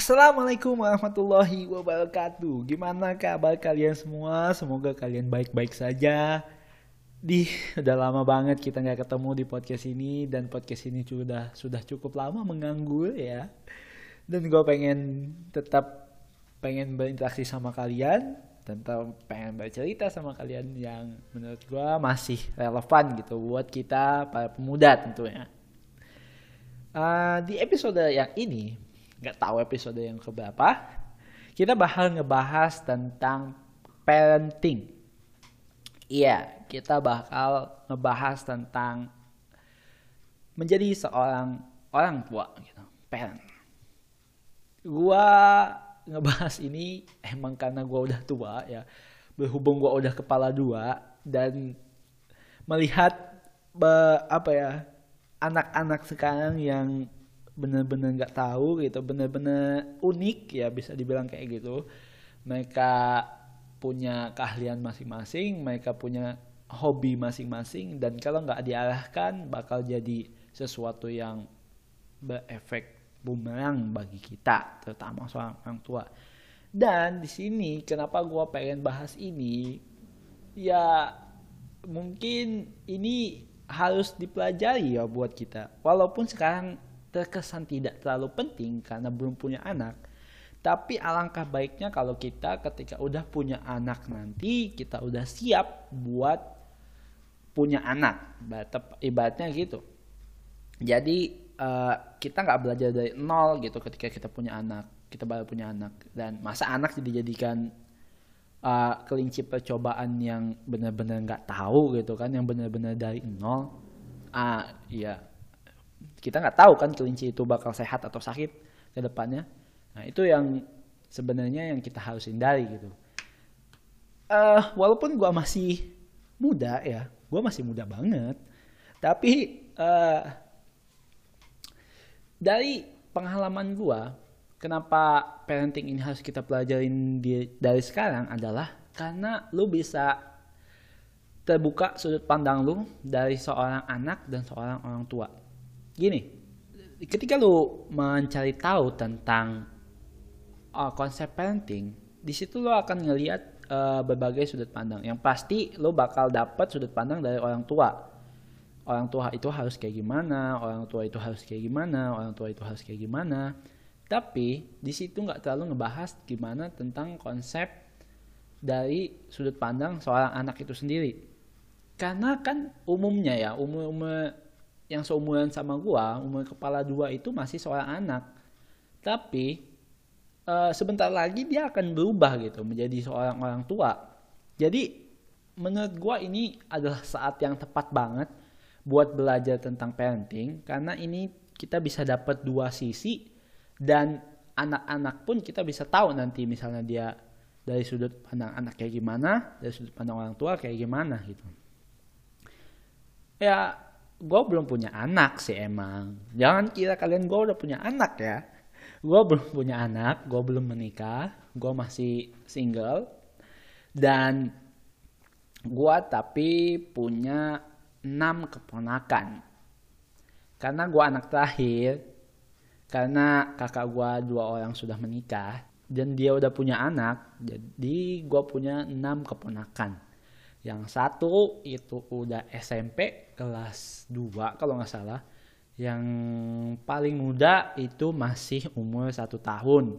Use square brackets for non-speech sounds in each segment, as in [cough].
Assalamualaikum warahmatullahi wabarakatuh. Gimana kabar kalian semua? Semoga kalian baik-baik saja. Di udah lama banget kita nggak ketemu di podcast ini dan podcast ini sudah sudah cukup lama menganggur ya. Dan gue pengen tetap pengen berinteraksi sama kalian tentang pengen bercerita sama kalian yang menurut gue masih relevan gitu buat kita para pemuda tentunya. Uh, di episode yang ini nggak tahu episode yang keberapa. Kita bakal ngebahas tentang parenting. Iya kita bakal ngebahas tentang menjadi seorang orang tua gitu. Parent. Gua ngebahas ini emang karena gua udah tua ya. Berhubung gua udah kepala dua dan melihat be, apa ya anak-anak sekarang yang bener-bener nggak tahu gitu bener-bener unik ya bisa dibilang kayak gitu. Mereka punya keahlian masing-masing mereka punya hobi masing-masing dan kalau nggak diarahkan bakal jadi sesuatu yang berefek bumerang bagi kita terutama seorang orang tua. Dan di sini kenapa gue pengen bahas ini? Ya mungkin ini harus dipelajari ya buat kita. Walaupun sekarang terkesan tidak terlalu penting karena belum punya anak. Tapi alangkah baiknya kalau kita ketika udah punya anak nanti kita udah siap buat punya anak. Ibaratnya gitu. Jadi uh, kita nggak belajar dari nol gitu ketika kita punya anak. Kita baru punya anak dan masa anak dijadikan uh, kelinci percobaan yang benar-benar nggak tahu gitu kan, yang benar-benar dari nol. Ah, uh, iya kita nggak tahu kan kelinci itu bakal sehat atau sakit ke depannya. Nah itu yang sebenarnya yang kita harus hindari gitu. Uh, walaupun gue masih muda ya, gue masih muda banget. Tapi uh, dari pengalaman gue, kenapa parenting ini harus kita pelajarin di, dari sekarang adalah karena lu bisa terbuka sudut pandang lu dari seorang anak dan seorang orang tua gini ketika lu mencari tahu tentang uh, konsep parenting di situ lo akan ngelihat uh, berbagai sudut pandang. Yang pasti lo bakal dapat sudut pandang dari orang tua. Orang tua itu harus kayak gimana orang tua itu harus kayak gimana orang tua itu harus kayak gimana. Tapi di situ nggak terlalu ngebahas gimana tentang konsep dari sudut pandang seorang anak itu sendiri. Karena kan umumnya ya umum, yang seumuran sama gua, umur kepala dua itu masih seorang anak. Tapi uh, sebentar lagi dia akan berubah gitu menjadi seorang orang tua. Jadi menurut gua ini adalah saat yang tepat banget buat belajar tentang parenting karena ini kita bisa dapat dua sisi dan anak-anak pun kita bisa tahu nanti misalnya dia dari sudut pandang anak kayak gimana, dari sudut pandang orang tua kayak gimana gitu. Ya gue belum punya anak sih emang. Jangan kira kalian gue udah punya anak ya. Gue belum punya anak, gue belum menikah, gue masih single. Dan gue tapi punya enam keponakan. Karena gue anak terakhir, karena kakak gue dua orang sudah menikah, dan dia udah punya anak, jadi gue punya enam keponakan yang satu itu udah SMP kelas 2 kalau nggak salah. Yang paling muda itu masih umur satu tahun.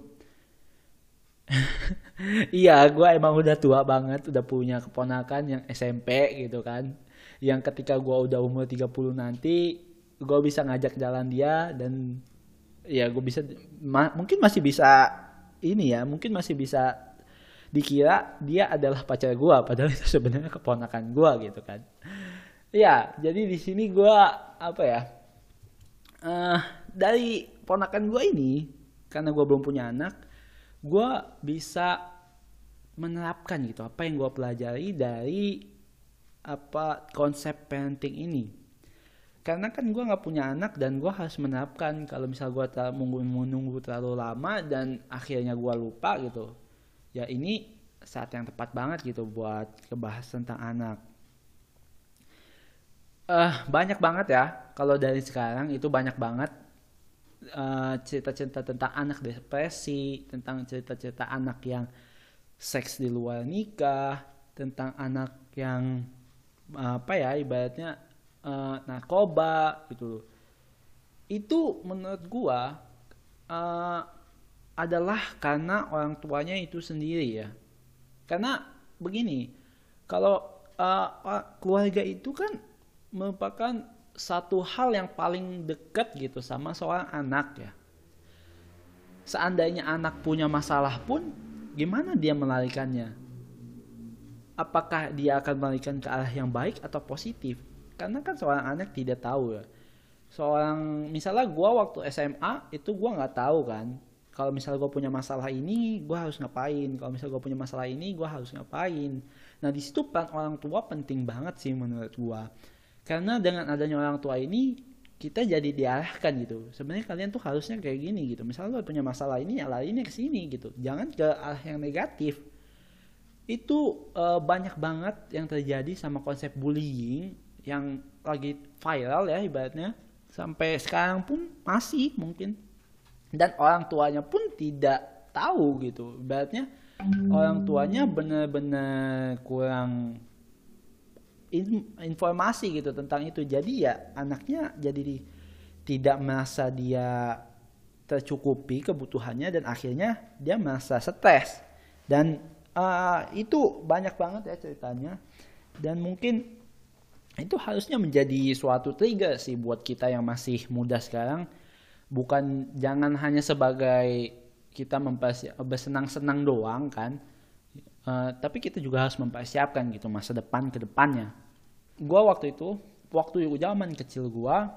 [laughs] iya, gue emang udah tua banget, udah punya keponakan yang SMP gitu kan. Yang ketika gue udah umur 30 nanti, gue bisa ngajak jalan dia dan ya gue bisa ma mungkin masih bisa ini ya, mungkin masih bisa dikira dia adalah pacar gue padahal [laughs] itu sebenarnya keponakan gue gitu kan ya jadi di sini gue apa ya uh, dari ponakan gue ini karena gue belum punya anak gue bisa menerapkan gitu apa yang gue pelajari dari apa konsep parenting ini karena kan gue nggak punya anak dan gue harus menerapkan kalau misal gue menunggu, menunggu terlalu lama dan akhirnya gue lupa gitu ya ini saat yang tepat banget gitu buat kebahas tentang anak. Uh, banyak banget ya. Kalau dari sekarang itu banyak banget uh, cerita-cerita tentang anak depresi tentang cerita-cerita anak yang seks di luar nikah tentang anak yang apa ya ibaratnya uh, narkoba gitu itu menurut gua uh, adalah karena orang tuanya itu sendiri ya. Karena begini kalau uh, keluarga itu kan merupakan satu hal yang paling dekat gitu sama seorang anak ya. Seandainya anak punya masalah pun gimana dia melarikannya? Apakah dia akan melarikan ke arah yang baik atau positif? Karena kan seorang anak tidak tahu ya. Seorang misalnya gue waktu SMA itu gue nggak tahu kan. Kalau misalnya gue punya masalah ini gue harus ngapain? Kalau misalnya gue punya masalah ini gue harus ngapain? Nah di situ peran orang tua penting banget sih menurut gue karena dengan adanya orang tua ini kita jadi diarahkan gitu. Sebenarnya kalian tuh harusnya kayak gini gitu. Misalnya lo punya masalah ini ya larinya ke sini gitu. Jangan ke arah yang negatif. Itu uh, banyak banget yang terjadi sama konsep bullying yang lagi viral ya ibaratnya. Sampai sekarang pun masih mungkin. Dan orang tuanya pun tidak tahu gitu. Ibaratnya orang tuanya benar-benar kurang informasi gitu tentang itu. Jadi ya anaknya jadi tidak merasa dia tercukupi kebutuhannya dan akhirnya dia merasa stres. Dan uh, itu banyak banget ya ceritanya. Dan mungkin itu harusnya menjadi suatu trigger sih buat kita yang masih muda sekarang. Bukan jangan hanya sebagai kita bersenang-senang doang kan uh, tapi kita juga harus mempersiapkan gitu masa depan ke depannya. Gua waktu itu waktu zaman kecil gua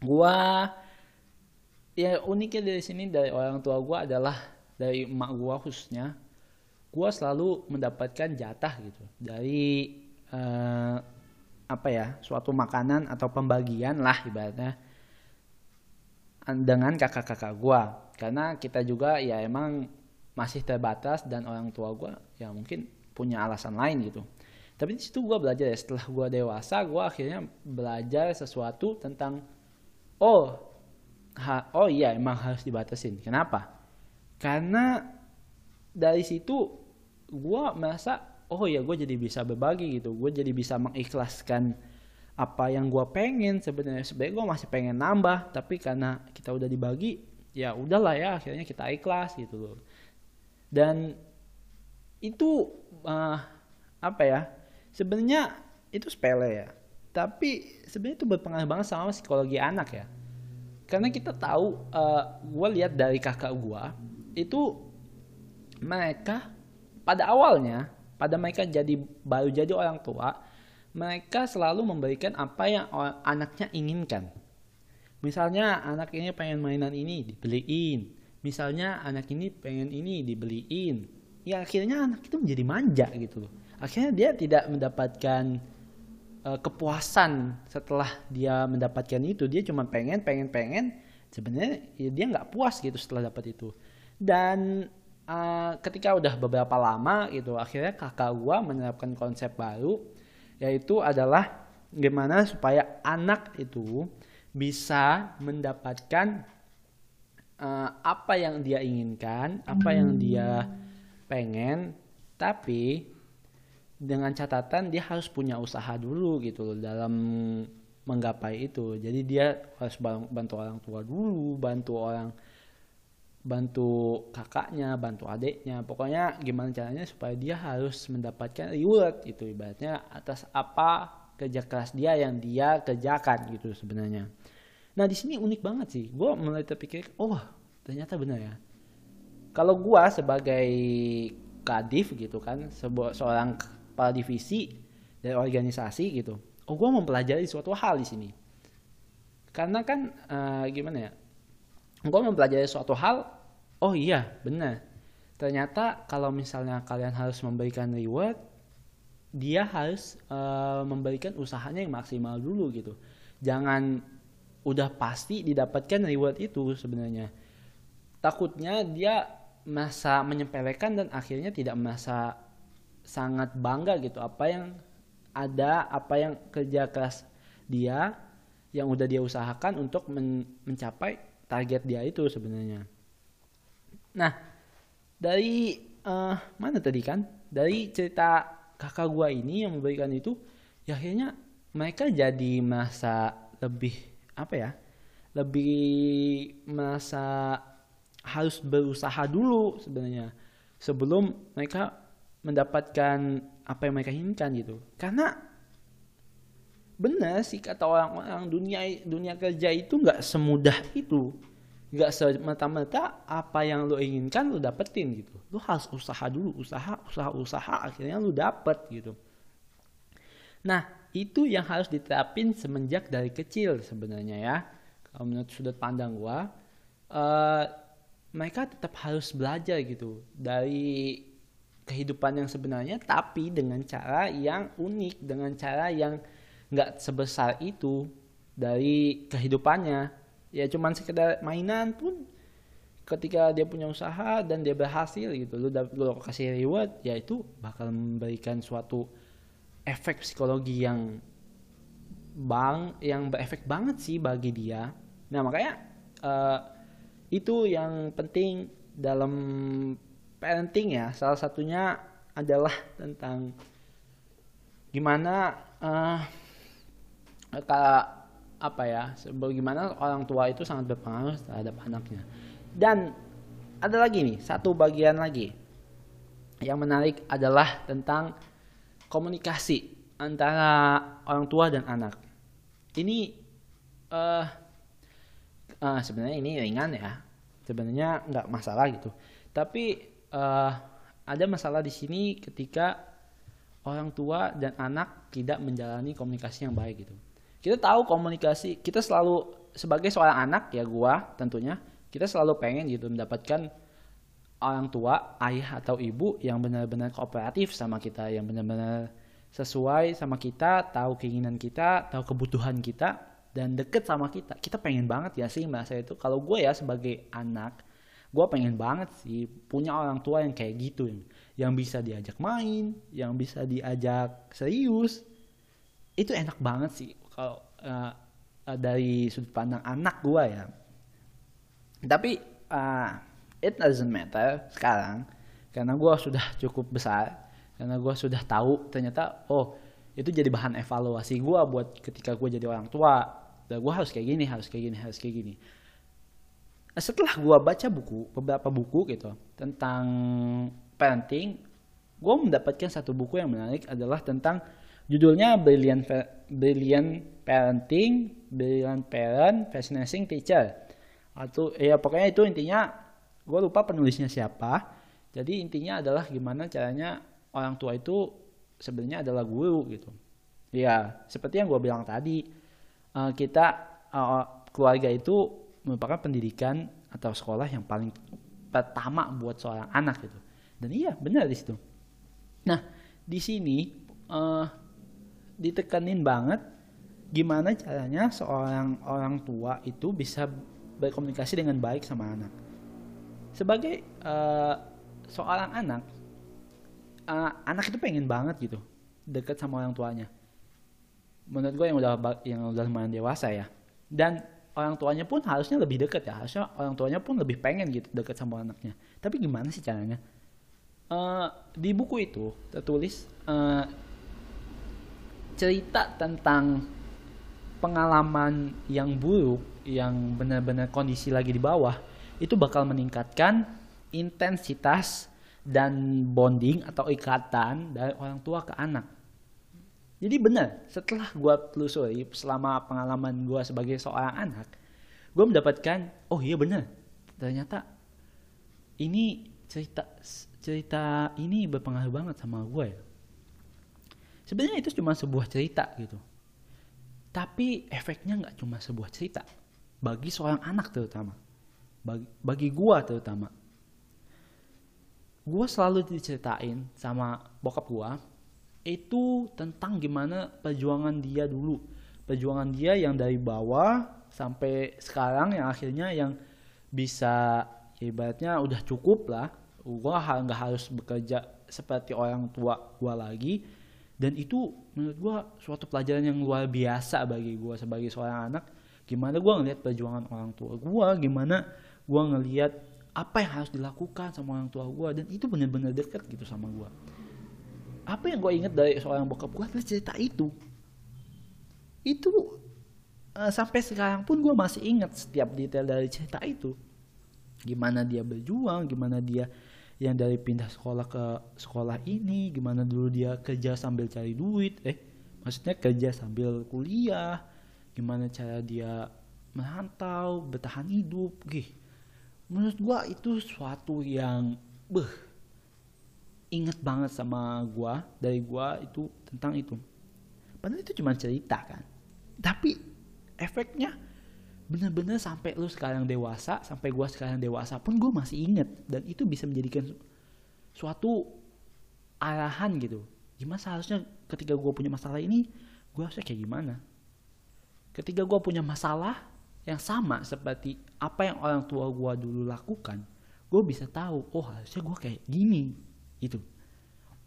gua ya uniknya dari sini dari orang tua gua adalah dari emak gua khususnya gue selalu mendapatkan jatah gitu dari uh, apa ya suatu makanan atau pembagian lah ibaratnya dengan kakak-kakak gue karena kita juga ya emang masih terbatas dan orang tua gue ya mungkin punya alasan lain gitu. Tapi di situ gue belajar ya setelah gue dewasa gue akhirnya belajar sesuatu tentang oh ha, oh iya emang harus dibatasin. Kenapa? Karena dari situ gue merasa oh ya gue jadi bisa berbagi gitu. Gue jadi bisa mengikhlaskan apa yang gue pengen sebenarnya. Sebenarnya gue masih pengen nambah tapi karena kita udah dibagi ya udahlah ya akhirnya kita ikhlas gitu loh dan itu uh, apa ya sebenarnya itu sepele ya tapi sebenarnya itu berpengaruh banget sama psikologi anak ya karena kita tahu uh, gue lihat dari kakak gue itu mereka pada awalnya, pada mereka jadi baru jadi orang tua, mereka selalu memberikan apa yang anaknya inginkan. Misalnya anak ini pengen mainan ini dibeliin. Misalnya anak ini pengen ini dibeliin. Ya akhirnya anak itu menjadi manja gitu loh. Akhirnya dia tidak mendapatkan uh, kepuasan setelah dia mendapatkan itu. Dia cuma pengen, pengen, pengen. Sebenarnya ya dia nggak puas gitu setelah dapat itu. Dan uh, ketika udah beberapa lama gitu akhirnya kakak gua menerapkan konsep baru yaitu adalah gimana supaya anak itu bisa mendapatkan uh, apa yang dia inginkan, apa yang dia pengen, tapi dengan catatan dia harus punya usaha dulu gitu loh dalam menggapai itu. Jadi dia harus bantu orang tua dulu, bantu orang bantu kakaknya, bantu adiknya, pokoknya gimana caranya supaya dia harus mendapatkan reward itu ibaratnya atas apa kerja keras dia yang dia kerjakan gitu sebenarnya. Nah di sini unik banget sih, gue mulai terpikir, oh ternyata benar ya. Kalau gue sebagai kadif gitu kan, sebuah seorang kepala divisi dari organisasi gitu, oh gue mempelajari suatu hal di sini. Karena kan uh, gimana ya, gue mempelajari suatu hal oh iya benar ternyata kalau misalnya kalian harus memberikan reward dia harus uh, memberikan usahanya yang maksimal dulu gitu jangan udah pasti didapatkan reward itu sebenarnya. Takutnya dia masa menyepelekan dan akhirnya tidak merasa sangat bangga gitu. Apa yang ada apa yang kerja keras dia yang udah dia usahakan untuk men mencapai target dia itu sebenarnya. Nah dari uh, mana tadi kan? Dari cerita kakak gua ini yang memberikan itu ya akhirnya mereka jadi merasa lebih apa ya lebih merasa harus berusaha dulu sebenarnya sebelum mereka mendapatkan apa yang mereka inginkan gitu. Karena benar sih kata orang-orang dunia dunia kerja itu nggak semudah itu. Nggak semata-mata apa yang lo inginkan lo dapetin gitu. Lo harus usaha dulu usaha usaha usaha akhirnya lo dapet gitu. Nah itu yang harus diterapin semenjak dari kecil sebenarnya ya. Kalau menurut sudut pandang gua uh, mereka tetap harus belajar gitu dari kehidupan yang sebenarnya tapi dengan cara yang unik dengan cara yang nggak sebesar itu dari kehidupannya. Ya cuman sekedar mainan pun ketika dia punya usaha dan dia berhasil gitu lu lu kasih reward ya itu bakal memberikan suatu efek psikologi yang bang yang berefek banget sih bagi dia. Nah makanya uh, itu yang penting dalam parenting ya. Salah satunya adalah tentang gimana uh, apa ya bagaimana orang tua itu sangat berpengaruh terhadap anaknya. Dan ada lagi nih satu bagian lagi yang menarik adalah tentang komunikasi antara orang tua dan anak. Ini uh, uh, sebenarnya ini ringan ya. Sebenarnya nggak masalah gitu. Tapi uh, ada masalah di sini ketika orang tua dan anak tidak menjalani komunikasi yang baik gitu. Kita tahu komunikasi kita selalu sebagai seorang anak ya gua tentunya kita selalu pengen gitu mendapatkan orang tua ayah atau ibu yang benar-benar kooperatif sama kita yang benar-benar sesuai sama kita tahu keinginan kita tahu kebutuhan kita dan deket sama kita. Kita pengen banget ya sih merasa itu. Kalau gue ya sebagai anak gue pengen banget sih punya orang tua yang kayak gitu. Yang, yang bisa diajak main yang bisa diajak serius. Itu enak banget sih kalau uh, dari sudut pandang anak gue ya. Tapi uh, it doesn't matter sekarang. Karena gue sudah cukup besar karena gue sudah tahu ternyata oh itu jadi bahan evaluasi gue buat ketika gue jadi orang tua. Dan gue harus kayak gini harus kayak gini harus kayak gini. Nah, setelah gue baca buku beberapa buku gitu tentang parenting gue mendapatkan satu buku yang menarik adalah tentang Judulnya Brilliant, Brilliant Parenting, Brilliant Parent, Fascinating Teacher. Atau ya pokoknya itu intinya gue lupa penulisnya siapa. Jadi intinya adalah gimana caranya orang tua itu sebenarnya adalah guru gitu. Ya seperti yang gue bilang tadi uh, kita uh, keluarga itu merupakan pendidikan atau sekolah yang paling pertama buat seorang anak gitu. Dan iya benar di situ. Nah di sini uh, ditekanin banget gimana caranya seorang orang tua itu bisa berkomunikasi dengan baik sama anak. Sebagai uh, seorang anak, uh, anak itu pengen banget gitu deket sama orang tuanya. Menurut gue yang udah yang udah lumayan dewasa ya. Dan orang tuanya pun harusnya lebih deket ya. Harusnya orang tuanya pun lebih pengen gitu deket sama anaknya. Tapi gimana sih caranya? Uh, di buku itu tertulis uh, cerita tentang pengalaman yang buruk yang benar-benar kondisi lagi di bawah itu bakal meningkatkan intensitas dan bonding atau ikatan dari orang tua ke anak. Jadi benar, setelah gue telusuri selama pengalaman gue sebagai seorang anak, gue mendapatkan, oh iya benar, ternyata ini cerita cerita ini berpengaruh banget sama gue ya. Sebenarnya itu cuma sebuah cerita gitu. Tapi efeknya nggak cuma sebuah cerita bagi seorang anak terutama bagi, bagi gua terutama. Gua selalu diceritain sama bokap gua itu tentang gimana perjuangan dia dulu. Perjuangan dia yang dari bawah sampai sekarang yang akhirnya yang bisa ya ibaratnya udah cukup lah. Gua nggak harus bekerja seperti orang tua gua lagi. Dan itu menurut gue suatu pelajaran yang luar biasa bagi gue sebagai seorang anak. Gimana gue ngelihat perjuangan orang tua gue gimana gue ngelihat apa yang harus dilakukan sama orang tua gue dan itu bener-bener deket gitu sama gue apa yang gue inget dari seorang bokap gue adalah cerita itu. Itu uh, sampai sekarang pun gue masih ingat setiap detail dari cerita itu. Gimana dia berjuang gimana dia yang dari pindah sekolah ke sekolah ini gimana dulu dia kerja sambil cari duit eh maksudnya kerja sambil kuliah gimana cara dia merantau bertahan hidup gih menurut gue itu suatu yang beh inget banget sama gue dari gue itu tentang itu. Padahal itu cuma cerita kan. Tapi efeknya bener-bener sampai lu sekarang dewasa sampai gua sekarang dewasa pun gue masih inget dan itu bisa menjadikan suatu arahan gitu. Gimana seharusnya ketika gue punya masalah ini gue harusnya kayak gimana? Ketika gue punya masalah yang sama seperti apa yang orang tua gue dulu lakukan gue bisa tahu oh harusnya gue kayak gini itu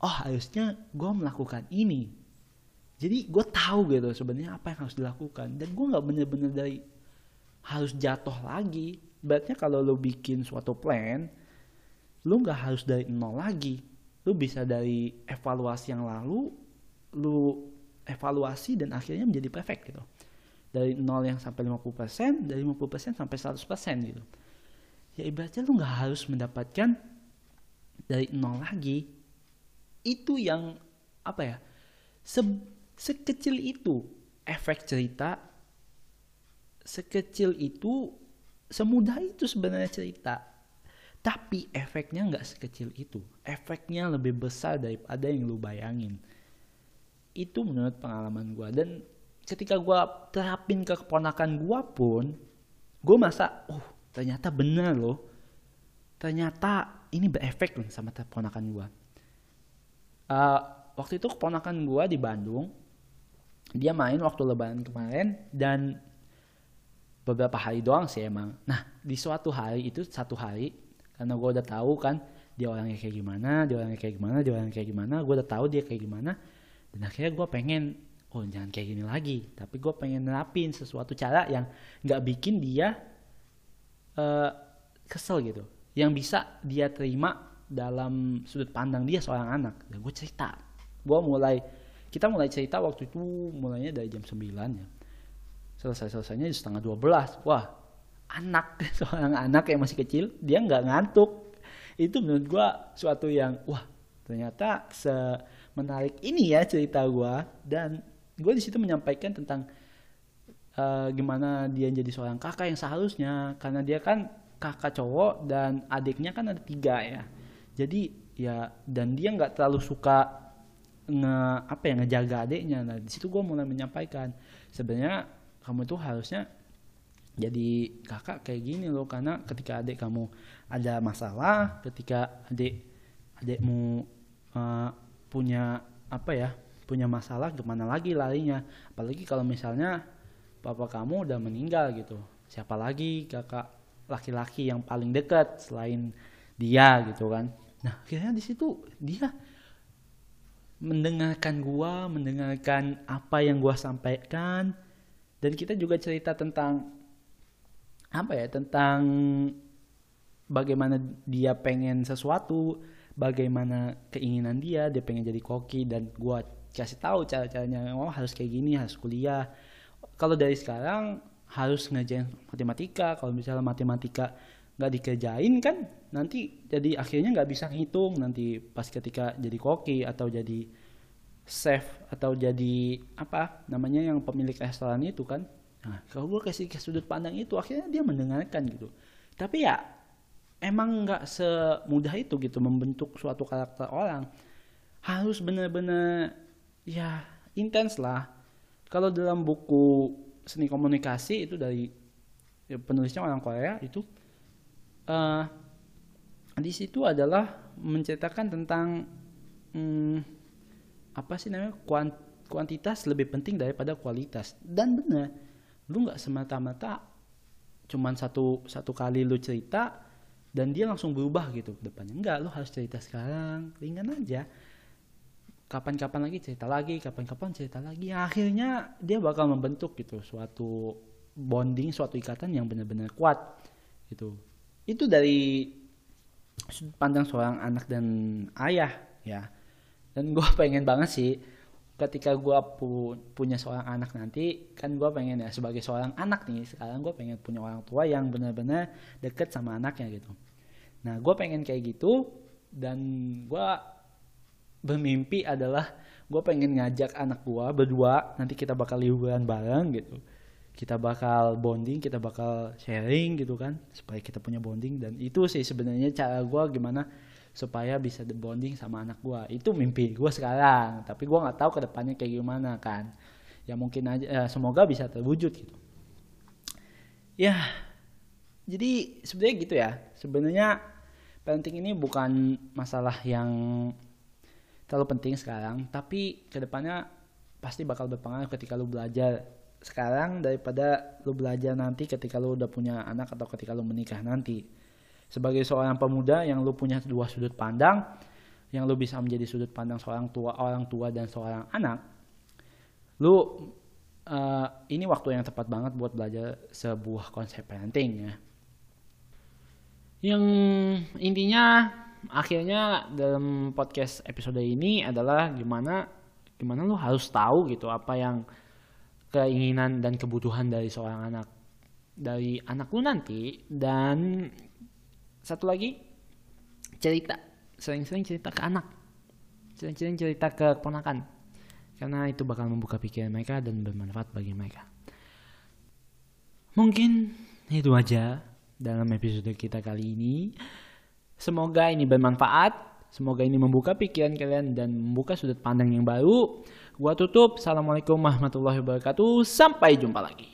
oh harusnya gue melakukan ini. Jadi gue tahu gitu sebenarnya apa yang harus dilakukan. Dan gue nggak bener-bener dari harus jatuh lagi. Berarti kalau lo bikin suatu plan lo nggak harus dari nol lagi. Lo bisa dari evaluasi yang lalu lo evaluasi dan akhirnya menjadi perfect gitu dari nol yang sampai 50% dari 50% sampai 100% gitu. Ya ibaratnya lo nggak harus mendapatkan dari nol lagi. Itu yang apa ya se sekecil itu efek cerita sekecil itu semudah itu sebenarnya cerita. Tapi efeknya nggak sekecil itu. Efeknya lebih besar daripada yang lu bayangin. Itu menurut pengalaman gue dan ketika gue terapin ke keponakan gue pun gue masa oh ternyata benar loh. Ternyata ini berefek loh sama keponakan gue uh, waktu itu keponakan gue di Bandung dia main waktu lebaran kemarin dan beberapa hari doang sih emang. Nah di suatu hari itu satu hari karena gue udah tahu kan dia orangnya kayak gimana dia orangnya kayak gimana dia orangnya kayak gimana gue udah tahu dia kayak gimana dan akhirnya gue pengen oh jangan kayak gini lagi. Tapi gue pengen nerapin sesuatu cara yang nggak bikin dia uh, kesel gitu. Yang bisa dia terima dalam sudut pandang dia seorang anak. Dan gue cerita. Gue mulai kita mulai cerita waktu itu mulainya dari jam 9 ya. Selesai selesainya setengah 12 wah anak [laughs] seorang anak yang masih kecil dia nggak ngantuk. Itu menurut gue suatu yang wah ternyata se menarik ini ya cerita gue dan gue di situ menyampaikan tentang uh, gimana dia jadi seorang kakak yang seharusnya. Karena dia kan kakak cowok dan adiknya kan ada tiga ya. Jadi ya dan dia nggak terlalu suka nge apa ya ngejaga adiknya. Nah di situ gue mulai menyampaikan sebenarnya kamu tuh harusnya jadi kakak kayak gini loh. Karena ketika adik kamu ada masalah ketika adik adikmu uh, punya apa ya punya masalah ke mana lagi larinya? Apalagi kalau misalnya papa kamu udah meninggal gitu. Siapa lagi kakak laki-laki yang paling dekat selain dia gitu kan? Nah akhirnya di situ dia mendengarkan gua, mendengarkan apa yang gua sampaikan. Dan kita juga cerita tentang apa ya, tentang bagaimana dia pengen sesuatu, bagaimana keinginan dia, dia pengen jadi koki dan gua kasih tahu cara-caranya, oh harus kayak gini, harus kuliah. Kalau dari sekarang harus ngajain matematika, kalau misalnya matematika nggak dikerjain kan nanti jadi akhirnya nggak bisa ngitung. Nanti pas ketika jadi koki atau jadi chef atau jadi apa namanya yang pemilik restoran itu kan. Nah kalau gue kasih ke sudut pandang itu akhirnya dia mendengarkan gitu. Tapi ya emang nggak semudah itu gitu membentuk suatu karakter orang. Harus benar-benar ya. Intens lah. Kalau dalam buku seni komunikasi itu dari ya, penulisnya orang Korea itu uh, di situ adalah menceritakan tentang hmm, apa sih namanya kuant, kuantitas lebih penting daripada kualitas. Dan benar lu nggak semata-mata cuman satu satu kali lu cerita dan dia langsung berubah gitu depannya. Enggak lu harus cerita sekarang. Ringan aja kapan-kapan lagi cerita lagi kapan-kapan cerita lagi. Ya, akhirnya dia bakal membentuk gitu suatu bonding suatu ikatan yang benar-benar kuat gitu. Itu dari sudut pandang seorang anak dan ayah ya. Dan gue [laughs] pengen banget sih ketika gue pu punya seorang anak nanti kan gue pengen ya sebagai seorang anak nih sekarang gue pengen punya orang tua yang benar-benar deket sama anaknya gitu. Nah gue pengen kayak gitu dan gue bermimpi adalah gue pengen ngajak anak gue berdua nanti kita bakal liburan bareng gitu. Kita bakal bonding kita bakal sharing gitu kan supaya kita punya bonding. Dan itu sih sebenarnya cara gue gimana supaya bisa bonding sama anak gue itu mimpi gue sekarang tapi gue nggak tahu ke depannya kayak gimana kan. Ya mungkin aja ya, semoga bisa terwujud gitu. Ya jadi sebenarnya gitu ya. Sebenarnya parenting ini bukan masalah yang terlalu penting sekarang. Tapi ke depannya pasti bakal berpengaruh ketika lu belajar sekarang daripada lu belajar nanti ketika lu udah punya anak atau ketika lu menikah nanti. Sebagai seorang pemuda yang lu punya dua sudut pandang yang lu bisa menjadi sudut pandang seorang tua orang tua dan seorang anak lu uh, ini waktu yang tepat banget buat belajar sebuah konsep parenting ya. Yang intinya akhirnya dalam podcast episode ini adalah gimana gimana lu harus tahu gitu apa yang keinginan dan kebutuhan dari seorang anak dari anak lu nanti. Dan satu lagi cerita sering-sering cerita ke anak. Sering-sering cerita ke keponakan. Karena itu bakal membuka pikiran mereka dan bermanfaat bagi mereka. Mungkin itu aja dalam episode kita kali ini semoga ini bermanfaat Semoga ini membuka pikiran kalian dan membuka sudut pandang yang baru. Gua tutup. Assalamualaikum warahmatullahi wabarakatuh. Sampai jumpa lagi.